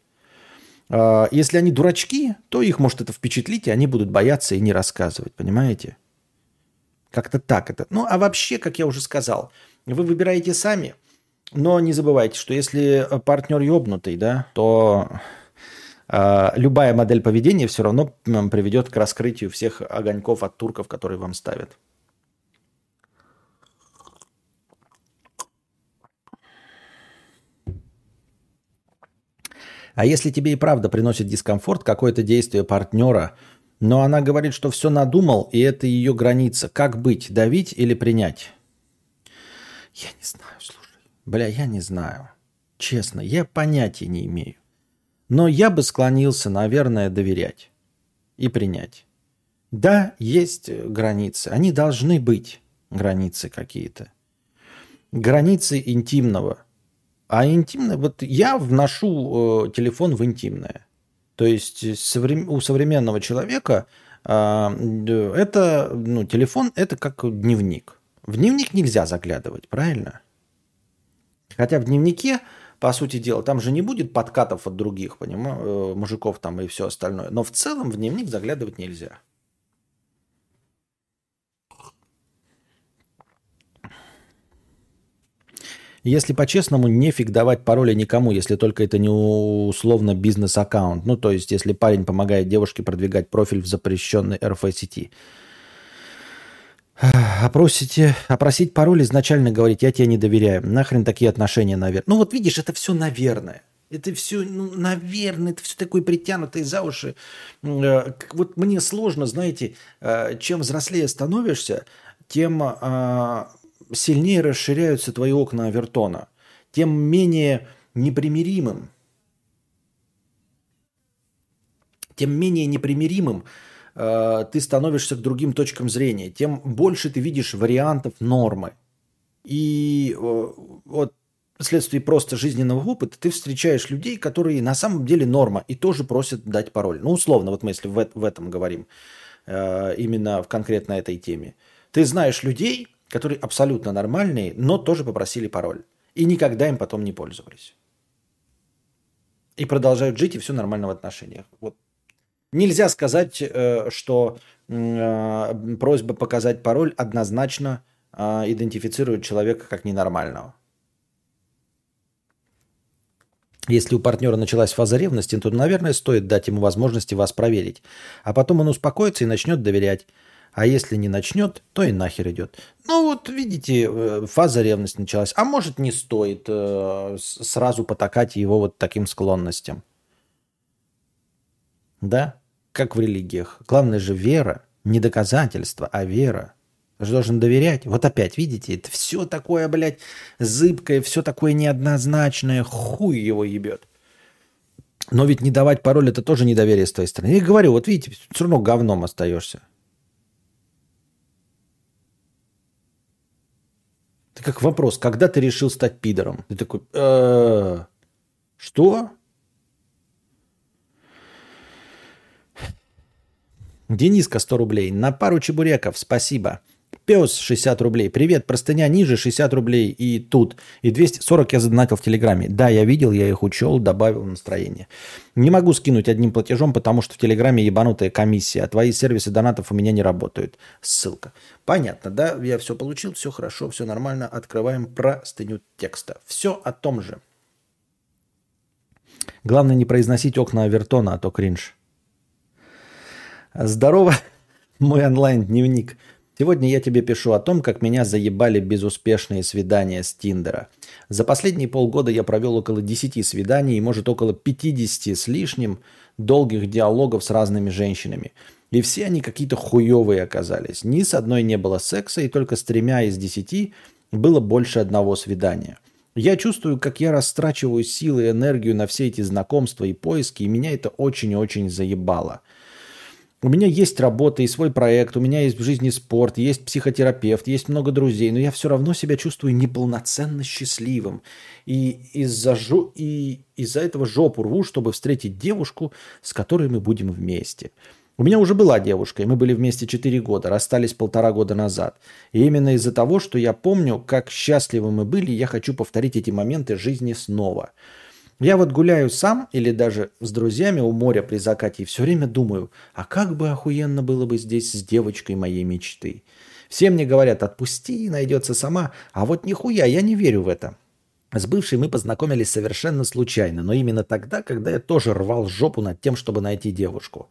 Э, если они дурачки, то их может это впечатлить, и они будут бояться и не рассказывать, понимаете? Как-то так это. Ну, а вообще, как я уже сказал, вы выбираете сами, но не забывайте, что если партнер ёбнутый, да, то э, любая модель поведения все равно приведет к раскрытию всех огоньков от турков, которые вам ставят. А если тебе и правда приносит дискомфорт какое-то действие партнера – но она говорит, что все надумал, и это ее граница. Как быть, давить или принять? Я не знаю, слушай. Бля, я не знаю. Честно, я понятия не имею. Но я бы склонился, наверное, доверять и принять. Да, есть границы. Они должны быть, границы какие-то. Границы интимного. А интимное, вот я вношу э, телефон в интимное. То есть у современного человека а, это, ну, телефон это как дневник. В дневник нельзя заглядывать, правильно? Хотя в дневнике, по сути дела, там же не будет подкатов от других, понимаешь, э, мужиков там и все остальное. Но в целом в дневник заглядывать нельзя. Если по-честному, нефиг давать пароли никому, если только это не условно бизнес-аккаунт. Ну, то есть, если парень помогает девушке продвигать профиль в запрещенной РФ-сети. Опросите, опросить пароль изначально говорить, я тебе не доверяю. Нахрен такие отношения, наверное. Ну вот видишь, это все наверное. Это все, ну, наверное, это все такое притянутое за уши. Э, вот мне сложно, знаете, э, чем взрослее становишься, тем а, сильнее расширяются твои окна Авертона, тем менее непримиримым, тем менее непримиримым ты становишься к другим точкам зрения, тем больше ты видишь вариантов нормы. И э, вот вследствие просто жизненного опыта ты встречаешь людей, которые на самом деле норма и тоже просят дать пароль. Ну, условно, вот мы если в этом говорим, э, именно в конкретно этой теме. Ты знаешь людей, которые абсолютно нормальные, но тоже попросили пароль. И никогда им потом не пользовались. И продолжают жить, и все нормально в отношениях. Вот. Нельзя сказать, э, что э, просьба показать пароль однозначно э, идентифицирует человека как ненормального. Если у партнера началась фаза ревности, то, наверное, стоит дать ему возможности вас проверить. А потом он успокоится и начнет доверять. А если не начнет, то и нахер идет. Ну вот, видите, фаза ревности началась. А может, не стоит сразу потакать его вот таким склонностям. Да? Как в религиях. Главное же вера. Не доказательство, а вера. Ты же должен доверять. Вот опять, видите, это все такое, блядь, зыбкое, все такое неоднозначное. Хуй его ебет. Но ведь не давать пароль – это тоже недоверие с твоей стороны. Я говорю, вот видите, все равно говном остаешься. Это как вопрос, когда ты решил стать пидором? Ты такой, «Э, что? Дениска 100 рублей. На пару чебуреков, спасибо. Пес 60 рублей. Привет, простыня ниже 60 рублей и тут. И 240 я задонатил в Телеграме. Да, я видел, я их учел, добавил настроение. Не могу скинуть одним платежом, потому что в Телеграме ебанутая комиссия, а твои сервисы донатов у меня не работают. Ссылка. Понятно, да? Я все получил, все хорошо, все нормально. Открываем простыню текста. Все о том же. Главное не произносить окна Авертона, а то кринж. Здорово, (laughs) мой онлайн-дневник. Сегодня я тебе пишу о том, как меня заебали безуспешные свидания с Тиндера. За последние полгода я провел около 10 свиданий и, может, около 50 с лишним долгих диалогов с разными женщинами. И все они какие-то хуевые оказались. Ни с одной не было секса, и только с тремя из десяти было больше одного свидания. Я чувствую, как я растрачиваю силы и энергию на все эти знакомства и поиски, и меня это очень-очень заебало – У меня есть работа и свой проект, у меня есть в жизни спорт, есть психотерапевт, есть много друзей, но я все равно себя чувствую неполноценно счастливым. И из-за, жо... и из-за этого жопу рву, чтобы встретить девушку, с которой мы будем вместе. У меня уже была девушка, и мы были вместе 4 года, расстались полтора года назад. И именно из-за того, что я помню, как счастливы мы были, я хочу повторить эти моменты жизни снова. Я вот гуляю сам или даже с друзьями у моря при закате и все время думаю, а как бы охуенно было бы здесь с девочкой моей мечты. Все мне говорят, отпусти, найдется сама, а вот нихуя, я не верю в это. С бывшей мы познакомились совершенно случайно, но именно тогда, когда я тоже рвал жопу над тем, чтобы найти девушку.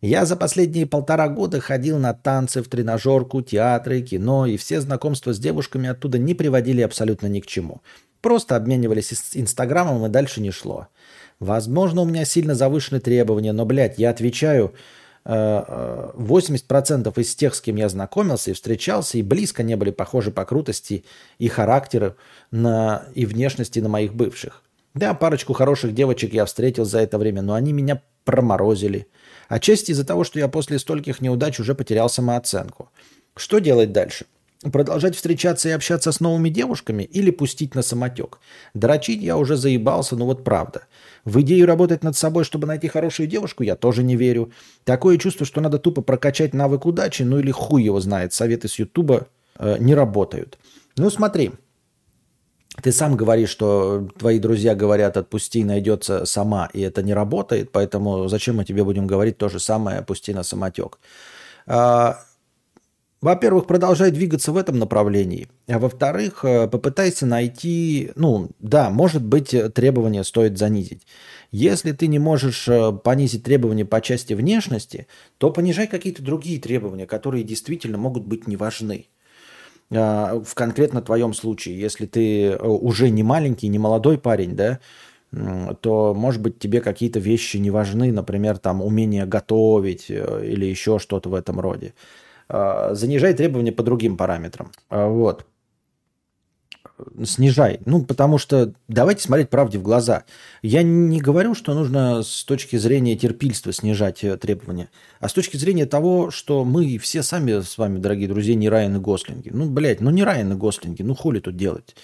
Я за последние полтора года ходил на танцы, в тренажерку, театры, кино, и все знакомства с девушками оттуда не приводили абсолютно ни к чему. Просто обменивались инстаграмом и дальше не шло. Возможно, у меня сильно завышены требования, но, блядь, я отвечаю, 80% э, из тех, с кем я знакомился и встречался, и близко не были похожи по крутости и характеру на, и внешности на моих бывших. Да, парочку хороших девочек я встретил за это время, но они меня проморозили. Отчасти из-за того, что я после стольких неудач уже потерял самооценку. Что делать дальше? Продолжать встречаться и общаться с новыми девушками или пустить на самотек? Дрочить я уже заебался, но вот правда. В идею работать над собой, чтобы найти хорошую девушку, я тоже не верю. Такое чувство, что надо тупо прокачать навык удачи, ну или хуй его знает, советы с Ютуба э, не работают. Ну смотри, ты сам говоришь, что твои друзья говорят, отпусти, найдется сама, и это не работает, поэтому зачем мы тебе будем говорить то же самое, опусти на самотек. Во-первых, продолжай двигаться в этом направлении. А во-вторых, э, попытайся найти, ну, да, может быть, требования стоит занизить. Если ты не можешь э, понизить требования по части внешности, то понижай какие-то другие требования, которые действительно могут быть не важны. А, в конкретно твоем случае, если ты э, уже не маленький, не молодой парень, да, то, может быть, тебе какие-то вещи не важны, например, там умение готовить или еще что-то в этом роде. А, занижай требования по другим параметрам. А, вот. Снижай. Ну, потому что давайте смотреть правде в глаза. Я не говорю, что нужно с точки зрения терпильства снижать э, требования, а с точки зрения того, что мы все сами с вами, дорогие друзья, не Райан и Гослинги. Ну, блядь, ну не Райан и Гослинги, ну хули тут делать?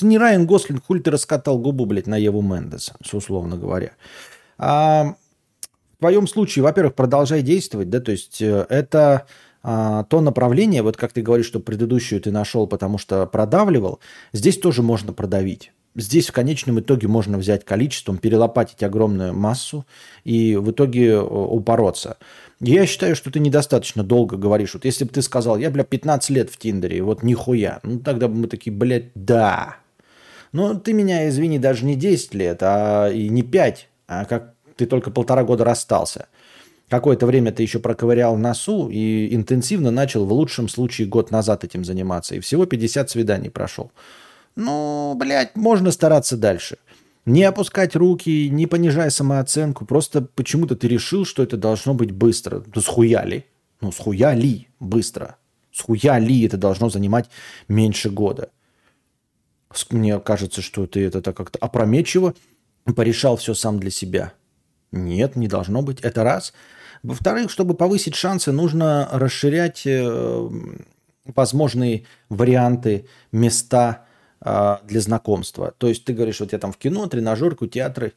Не Райан Гослинг, хули ты раскатал губу, блядь, на Еву Мендеса, условно говоря. А в твоем случае, во-первых, продолжай действовать, да, то есть э, это то направление, вот как ты говоришь, что предыдущую ты нашел, потому что продавливал, здесь тоже можно продавить. Здесь в конечном итоге можно взять количеством, перелопатить огромную массу и в итоге э, упороться. Я считаю, что ты недостаточно долго говоришь. Вот если бы ты сказал, я, бля, 15 лет в Тиндере, вот нихуя, ну тогда бы мы такие, блядь, да. Но ты меня, извини, даже не 10 лет, а и не 5, а как ты только полтора года расстался какое-то время ты еще проковырял носу и интенсивно начал в лучшем случае год назад этим заниматься. И всего 50 свиданий прошел. Ну, блядь, можно стараться дальше. Не опускать руки, не понижая самооценку. Просто почему-то ты решил, что это должно быть быстро. Ну, схуяли. Ну, схуяли быстро. Схуяли это должно занимать меньше года. Мне кажется, что ты это как-то опрометчиво порешал все сам для себя. Нет, не должно быть. Это раз. Во-вторых, чтобы повысить шансы, нужно расширять э, возможные варианты, места э, для знакомства. То есть ты говоришь, вот я там в кино, тренажерку, театры.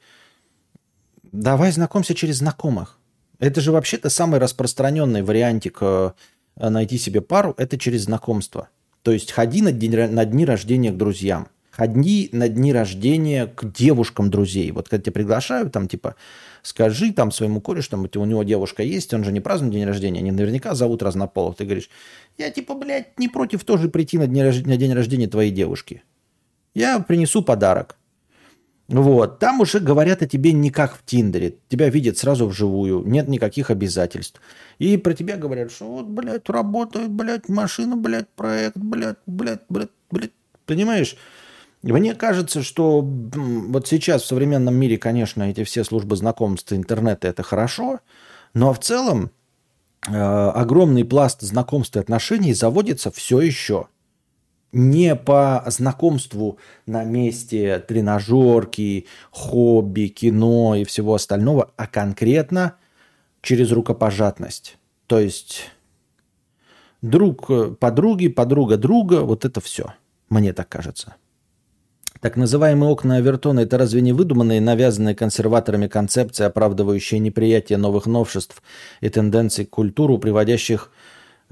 Давай знакомься через знакомых. Это же вообще-то самый распространенный вариантик э, найти себе пару, это через знакомство. То есть ходи на, день, на дни рождения к друзьям. Ходи на дни рождения к девушкам друзей. Вот когда тебя приглашают, там типа скажи там своему корешу, там у него девушка есть, он же не празднует день рождения, они наверняка зовут разнополых. Ты говоришь, я типа, блядь, не против тоже прийти на день, на день рождения твоей девушки. Я принесу подарок. Вот, там уже говорят о тебе не как в Тиндере. Тебя видят сразу вживую, нет никаких обязательств. И про тебя говорят, что вот, блядь, работает, блядь, машина, блядь, проект, блядь, блядь, блядь, блядь. Понимаешь? Мне кажется, что вот сейчас в современном мире, конечно, эти все службы знакомств, интернета – это хорошо, но в целом э, огромный пласт знакомств и отношений заводится все еще не по знакомству на месте тренажерки, хобби, кино и всего остального, а конкретно через рукопожатность. То есть друг подруги, подруга друга, вот это все, мне так кажется. Так называемые окна Авертона – это разве не выдуманные, навязанные консерваторами концепции, оправдывающие неприятие новых новшеств и тенденций к культуру, приводящих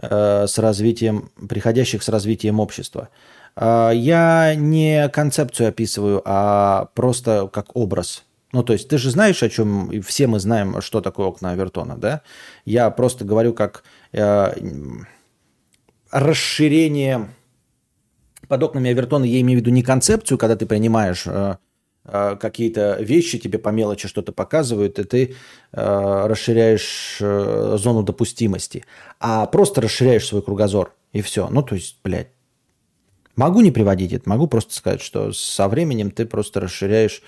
э, с развитием, приходящих с развитием общества? Э, я не концепцию описываю, а просто как образ. Ну, то есть ты же знаешь, о чем, все мы знаем, что такое окна Авертона, да? Я просто говорю как э, расширение под окнами Авертона я имею в виду не концепцию, когда ты принимаешь э, э, какие-то вещи, тебе по мелочи что-то показывают, и ты э, расширяешь э, зону допустимости, а просто расширяешь свой кругозор, и все. Ну, то есть, блядь, могу не приводить это, могу просто сказать, что со временем ты просто расширяешь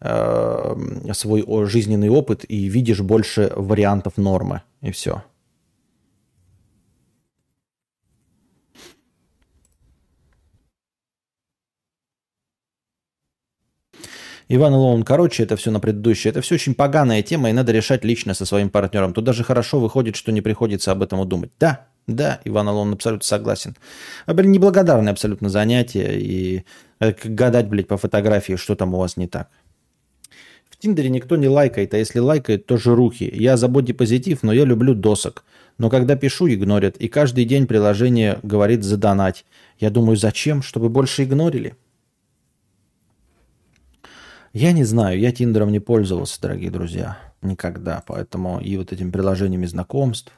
э, свой жизненный опыт и видишь больше вариантов нормы, и все. Иван Лоун, короче, это все на предыдущее. Это все очень поганая тема, и надо решать лично со своим партнером. Тут даже хорошо выходит, что не приходится об этом думать. Да, да, Иван Лоун абсолютно согласен. А, блин, неблагодарное абсолютно занятие. И э, гадать, блядь, по фотографии, что там у вас не так. В Тиндере никто не лайкает, а если лайкает, то жирухи. Я за бодипозитив, но я люблю досок. Но когда пишу, игнорят. И каждый день приложение говорит задонать. Я думаю, зачем? Чтобы больше игнорили. Я не знаю, я Тиндером не пользовался, дорогие друзья, никогда. Поэтому и вот этими приложениями знакомств.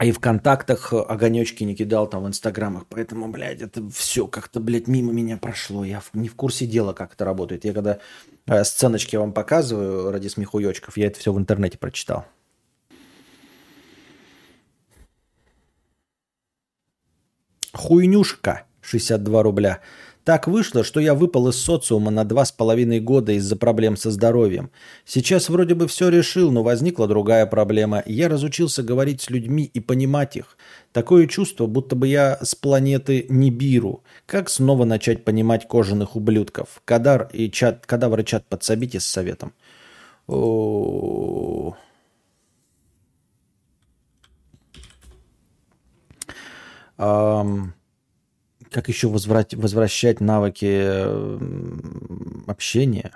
И в контактах огонечки не кидал там в инстаграмах. Поэтому, блядь, это все как-то, блядь, мимо меня прошло. Я не в курсе дела, как это работает. Я когда э, сценочки вам показываю ради смехуёчков, я это все в интернете прочитал. Хуйнюшка, 62 рубля. Так вышло, что я выпал из социума на два с половиной года из-за проблем со здоровьем. Сейчас вроде бы все решил, но возникла другая проблема. Я разучился говорить с людьми и понимать их. Такое чувство, будто бы я с планеты Нибиру. Как снова начать понимать кожаных ублюдков? Кадар и чат, кадавр и чат подсобите с советом. Um, как еще возврат, возвращать навыки общения?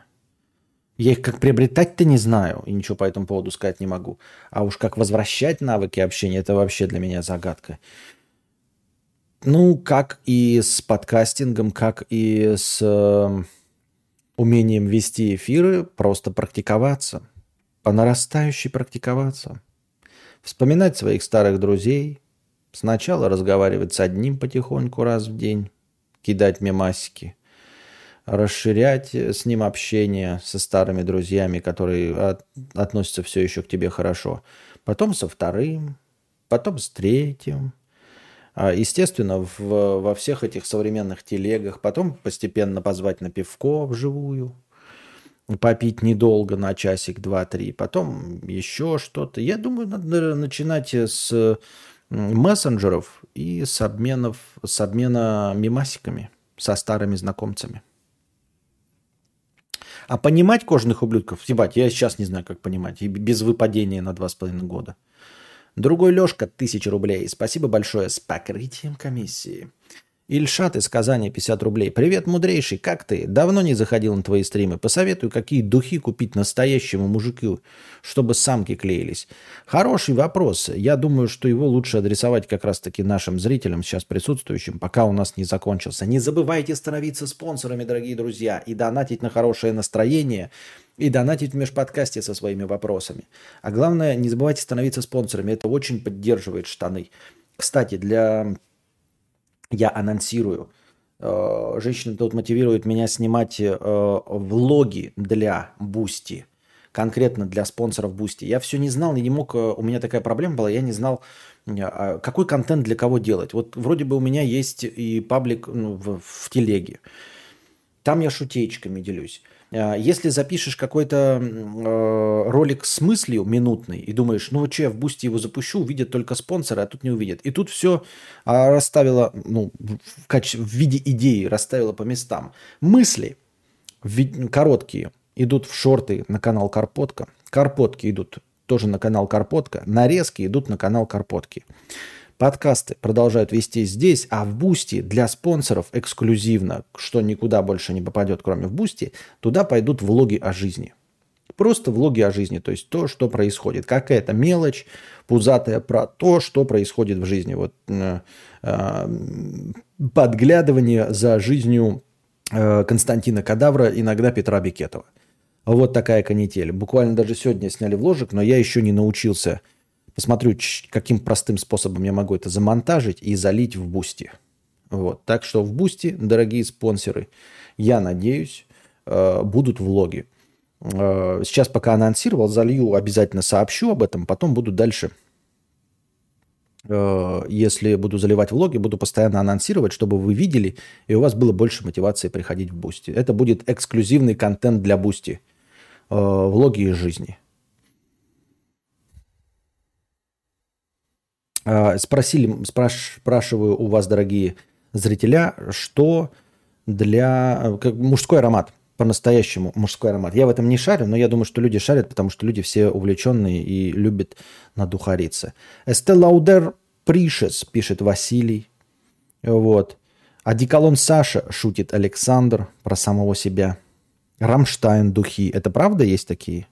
Я их как приобретать-то не знаю и ничего по этому поводу сказать не могу. А уж как возвращать навыки общения, это вообще для меня загадка. Ну, как и с подкастингом, как и с э, умением вести эфиры, просто практиковаться. По нарастающей практиковаться. Вспоминать своих старых друзей, Сначала разговаривать с одним потихоньку раз в день, кидать мемасики, расширять с ним общение со старыми друзьями, которые от, относятся все еще к тебе хорошо. Потом со вторым, потом с третьим. А, естественно, в, во всех этих современных телегах. Потом постепенно позвать на пивко вживую. Попить недолго, на часик, два, три. Потом еще что-то. Я думаю, надо начинать с мессенджеров и с, обменов, с обмена мимасиками со старыми знакомцами. А понимать кожаных ублюдков, ебать, я сейчас не знаю, как понимать, и без выпадения на два с половиной года. Другой Лешка, тысяча рублей. Спасибо большое с покрытием комиссии. Ильшат из Казани, 50 рублей. Привет, мудрейший, как ты? Давно не заходил на твои стримы. Посоветую, какие духи купить настоящему мужику, чтобы самки клеились. Хороший вопрос. Я думаю, что его лучше адресовать как раз-таки нашим зрителям, сейчас присутствующим, пока у нас не закончился. Не забывайте становиться спонсорами, дорогие друзья, и донатить на хорошее настроение, и донатить в межподкасте со своими вопросами. А главное, не забывайте становиться спонсорами. Это очень поддерживает штаны. Кстати, для я анонсирую. Э, женщина тут мотивирует меня снимать э, влоги для Бусти. Конкретно для спонсоров Бусти. Я все не знал, я не мог, э, у меня такая проблема была, я не знал, а какой контент для кого делать. Вот вроде бы у меня есть и паблик ну, в, в телеге. Там я шутеечками делюсь. А, если запишешь какой-то э, ролик с мыслью минутный и думаешь, ну что, я в бусте его запущу, увидят только спонсоры, а тут не увидят. И тут все а, расставила, ну, в, качестве, в виде идеи расставила по местам. Мысли короткие, идут в шорты на канал Карпотка. Карпотки идут тоже на канал Карпотка. Нарезки идут на канал Карпотки. Подкасты продолжают вести здесь, а в Бусти для спонсоров эксклюзивно, что никуда больше не попадет, кроме в Бусти, туда пойдут влоги о жизни. Просто влоги о жизни, то есть то, что происходит. Какая-то мелочь пузатая про то, что происходит в жизни. Вот э, э, подглядывание за жизнью э, Константина Кадавра, иногда Петра Бекетова. Вот такая канитель. Буквально даже сегодня сняли вложек, но я еще не научился. Посмотрю, каким простым способом я могу это замонтажить и залить в бусти. Вот. Так что в бусти, дорогие спонсоры, я надеюсь, э, будут влоги. Э, сейчас пока анонсировал, залью, обязательно сообщу об этом, потом буду дальше э, если буду заливать влоги, буду постоянно анонсировать, чтобы вы видели, и у вас было больше мотивации приходить в Бусти. Это будет эксклюзивный контент для Бусти. Влоги из жизни. Спросили, спраш, спрашиваю у вас, дорогие зрителя, что для... Как, мужской аромат – по-настоящему мужской аромат. Я в этом не шарю, но я думаю, что люди шарят, потому что люди все увлеченные и любят надухариться. Lauder Precious, пишет Василий. Вот. Одеколон Саша, шутит Александр про самого себя. Рамштайн духи. Это правда есть такие?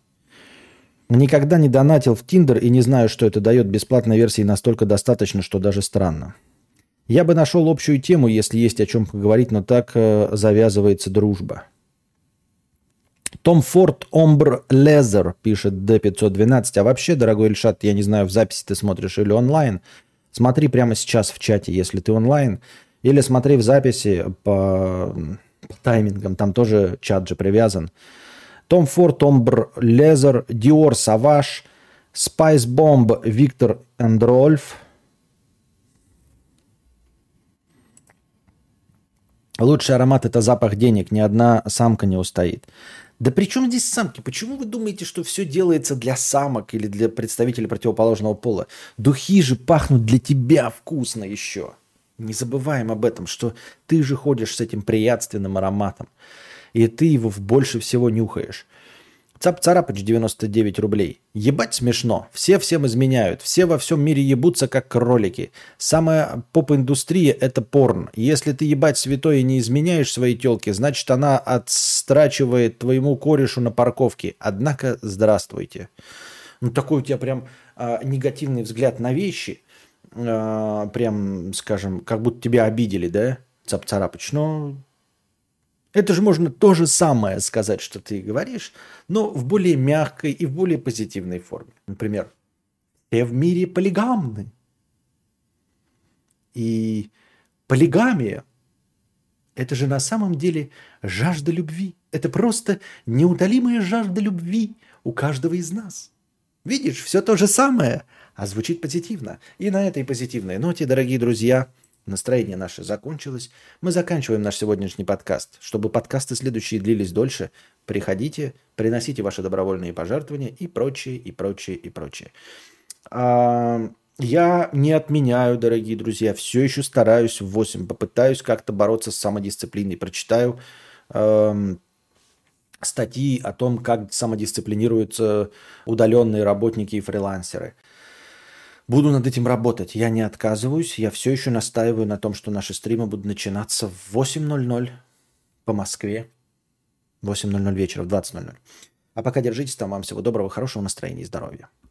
Никогда не донатил в Тиндер и не знаю, что это дает. Бесплатной версии настолько достаточно, что даже странно. Я бы нашел общую тему, если есть о чем поговорить, но так э, завязывается дружба. Tom Ford Ombré Leather, пишет D512. А вообще, дорогой Ильшат, я не знаю, в записи ты смотришь или онлайн. Смотри прямо сейчас в чате, если ты онлайн. Или смотри в записи по, по таймингам, там тоже чат же привязан. Tom Ford Ombré Leather, Dior Sauvage, Spicebomb Viktor and Rolf. Лучший аромат – это запах денег, ни одна самка не устоит. Да при чем здесь самки? Почему вы думаете, что все делается для самок или для представителей противоположного пола? Духи же пахнут для тебя вкусно еще. Не забываем об этом, что ты же ходишь с этим приятственным ароматом. И ты его больше всего нюхаешь. Цап-царапыч 99 рублей. Ебать смешно. Все всем изменяют. Все во всем мире ебутся как кролики. Самая поп-индустрия – это порн. Если ты ебать святой и не изменяешь своей телке, значит она отстрачивает твоему корешу на парковке. Однако, здравствуйте. Ну такой у тебя прям а, негативный взгляд на вещи. А, прям, скажем, как будто тебя обидели, да? Цап-царапыч. Но это же можно то же самое сказать, что ты говоришь, но в более мягкой и в более позитивной форме. Например, все в мире полигамны. И полигамия – это же на самом деле жажда любви. Это просто неутолимая жажда любви у каждого из нас. Видишь, все то же самое, а звучит позитивно. И на этой позитивной ноте, дорогие друзья – Настроение наше закончилось. Мы заканчиваем наш сегодняшний подкаст. Чтобы подкасты следующие длились дольше, приходите, приносите ваши добровольные пожертвования и прочее, и прочее, и прочее. А, я не отменяю, дорогие друзья, все еще стараюсь в 8, попытаюсь как-то бороться с самодисциплиной. Прочитаю эм, статьи о том, как самодисциплинируются удаленные работники и фрилансеры – Буду над этим работать. Я не отказываюсь. Я все еще настаиваю на том, что наши стримы будут начинаться в 8.00 по Москве. 8.00 вечера, в 20.00. А пока держитесь там. Вам всего доброго, хорошего настроения и здоровья.